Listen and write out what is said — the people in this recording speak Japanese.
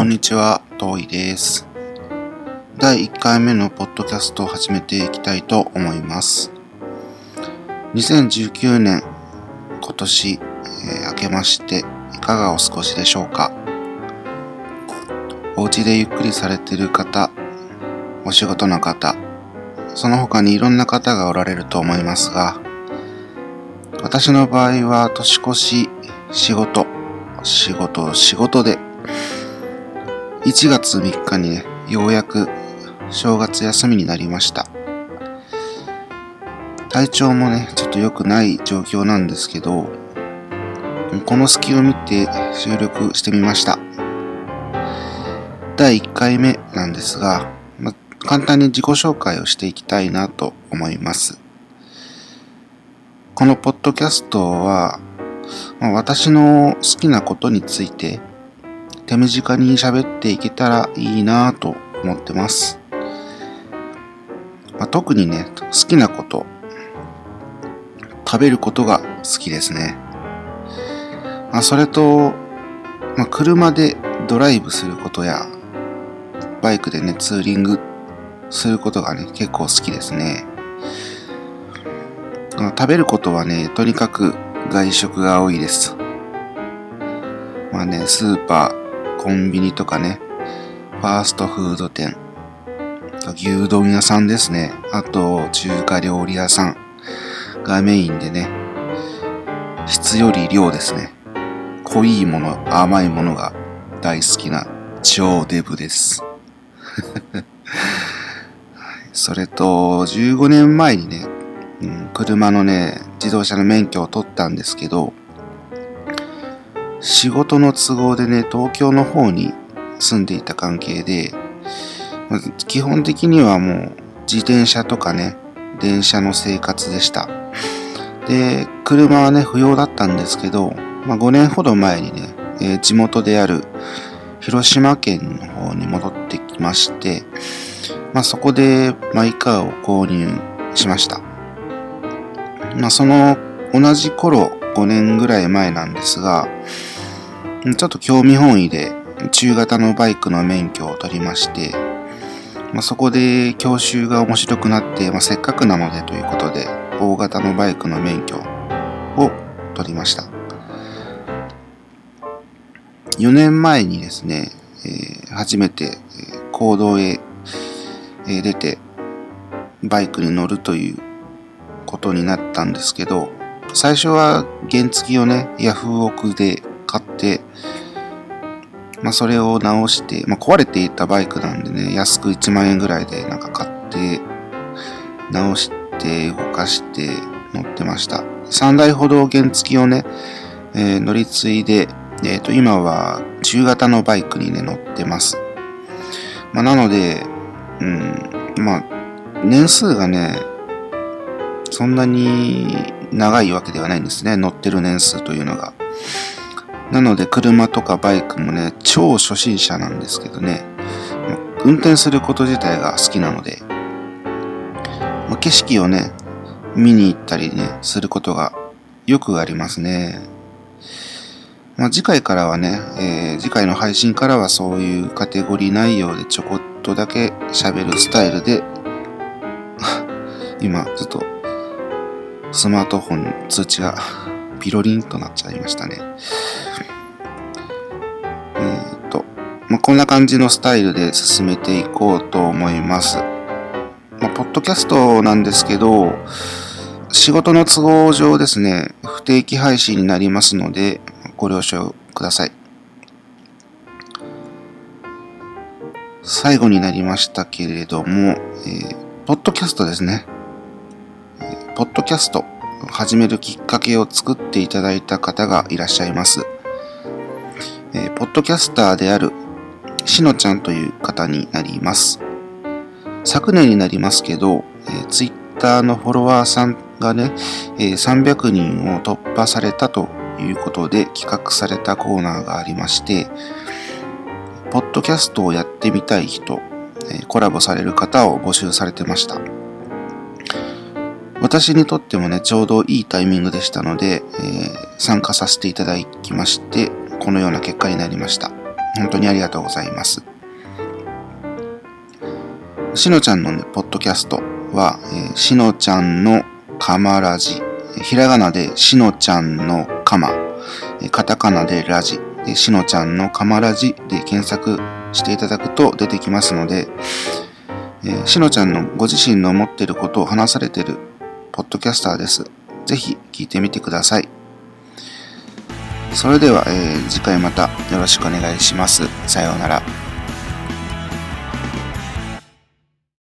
こんにちは、遠いです。第1回目のポッドキャストを始めていきたいと思います。2019年、今年、えー明けまして、いかがお過ごしでしょうか？お家でゆっくりされてる方、お仕事の方、その他にいろんな方がおられると思いますが、私の場合は年越し、仕事、仕事、仕事で、1月3日にね、ようやく正月休みになりました。体調もね、ちょっと良くない状況なんですけど、この隙を見て収録してみました。第1回目なんですが、ま簡単に自己紹介をしていきたいなと思います。このポッドキャストは、まあ私の好きなことについて手短に喋っていけたらいいなと思ってます。まあ特にね、好きなこと、食べることが好きですね。まあ、それと、まあ、車でドライブすることや、バイクでね、ツーリングすることがね、結構好きですね。食べることはね、とにかく外食が多いです。まあね、スーパー、コンビニとかね、ファーストフード店、牛丼屋さんですね。あと、中華料理屋さんがメインでね、質より量ですね。濃いもの、甘いものが大好きな超デブです。それと、15年前にね、うん車のね、自動車の免許を取ったんですけど、仕事の都合でね、東京の方に住んでいた関係で、基本的にはもう自転車とかね、電車の生活でした。で、車はね、不要だったんですけど、まあ、5年ほど前にね、えー地元である広島県の方に戻ってきまして、まあ、そこでマイカーを購入しました。まあ、その同じ頃、5年ぐらい前なんですが、ちょっと興味本位で中型のバイクの免許を取りまして、まあ、そこで教習が面白くなって、まあ、せっかくなのでということで、大型のバイクの免許を取りました。4年前にですね、えー初めてえー行動へ出てバイクに乗るということになったんですけど、最初は原付をね、ヤフオクで買って、まあそれを直して、まあ壊れていたバイクなんでね、安く1万円ぐらいでなんか買って、直して動かして乗ってました。3台ほど原付をね、えー乗り継いで、えっ、と、今は中型のバイクにね、乗ってます。まあ、なので、うん、まあ、年数がね、そんなに長いわけではないんですね。乗ってる年数というのが。なので、車とかバイクもね、超初心者なんですけどね、運転すること自体が好きなので、ま景色をね、見に行ったりね、することがよくありますね。まあ、次回からはね、えー次回の配信からはそういうカテゴリー内容でちょこっとだけ喋るスタイルで、今、ちょっと、スマートフォンの通知がピロリンとなっちゃいましたね。えーっと、まあ、こんな感じのスタイルで進めていこうと思います。まあ、ポッドキャストなんですけど、仕事の都合上ですね、不定期配信になりますので、ご了承ください。最後になりましたけれども、えーポッドキャストですね。ポッドキャスト始めるきっかけを作っていただいた方がいらっしゃいます。えーポッドキャスターであるしのちゃんという方になります。昨年になりますけど、えー、ツイッターのフォロワーさんがね、えー300人を突破されたということで企画されたコーナーがありまして、ポッドキャストをやってみたい人、えーコラボされる方を募集されてました。私にとってもね、ちょうどいいタイミングでしたので、えー参加させていただきまして、このような結果になりました。本当にありがとうございます。しのちゃんのね、ポッドキャストは、えー、しのちゃんのかまラジ、ひらがなでしのちゃんのかま、カタカナでラジ、しのちゃんのかまラジで検索していただくと出てきますので、えー、しのちゃんのご自身の思っていることを話されているポッドキャスターです。ぜひ聞いてみてください。それでは、えー、次回またよろしくお願いします。さようなら。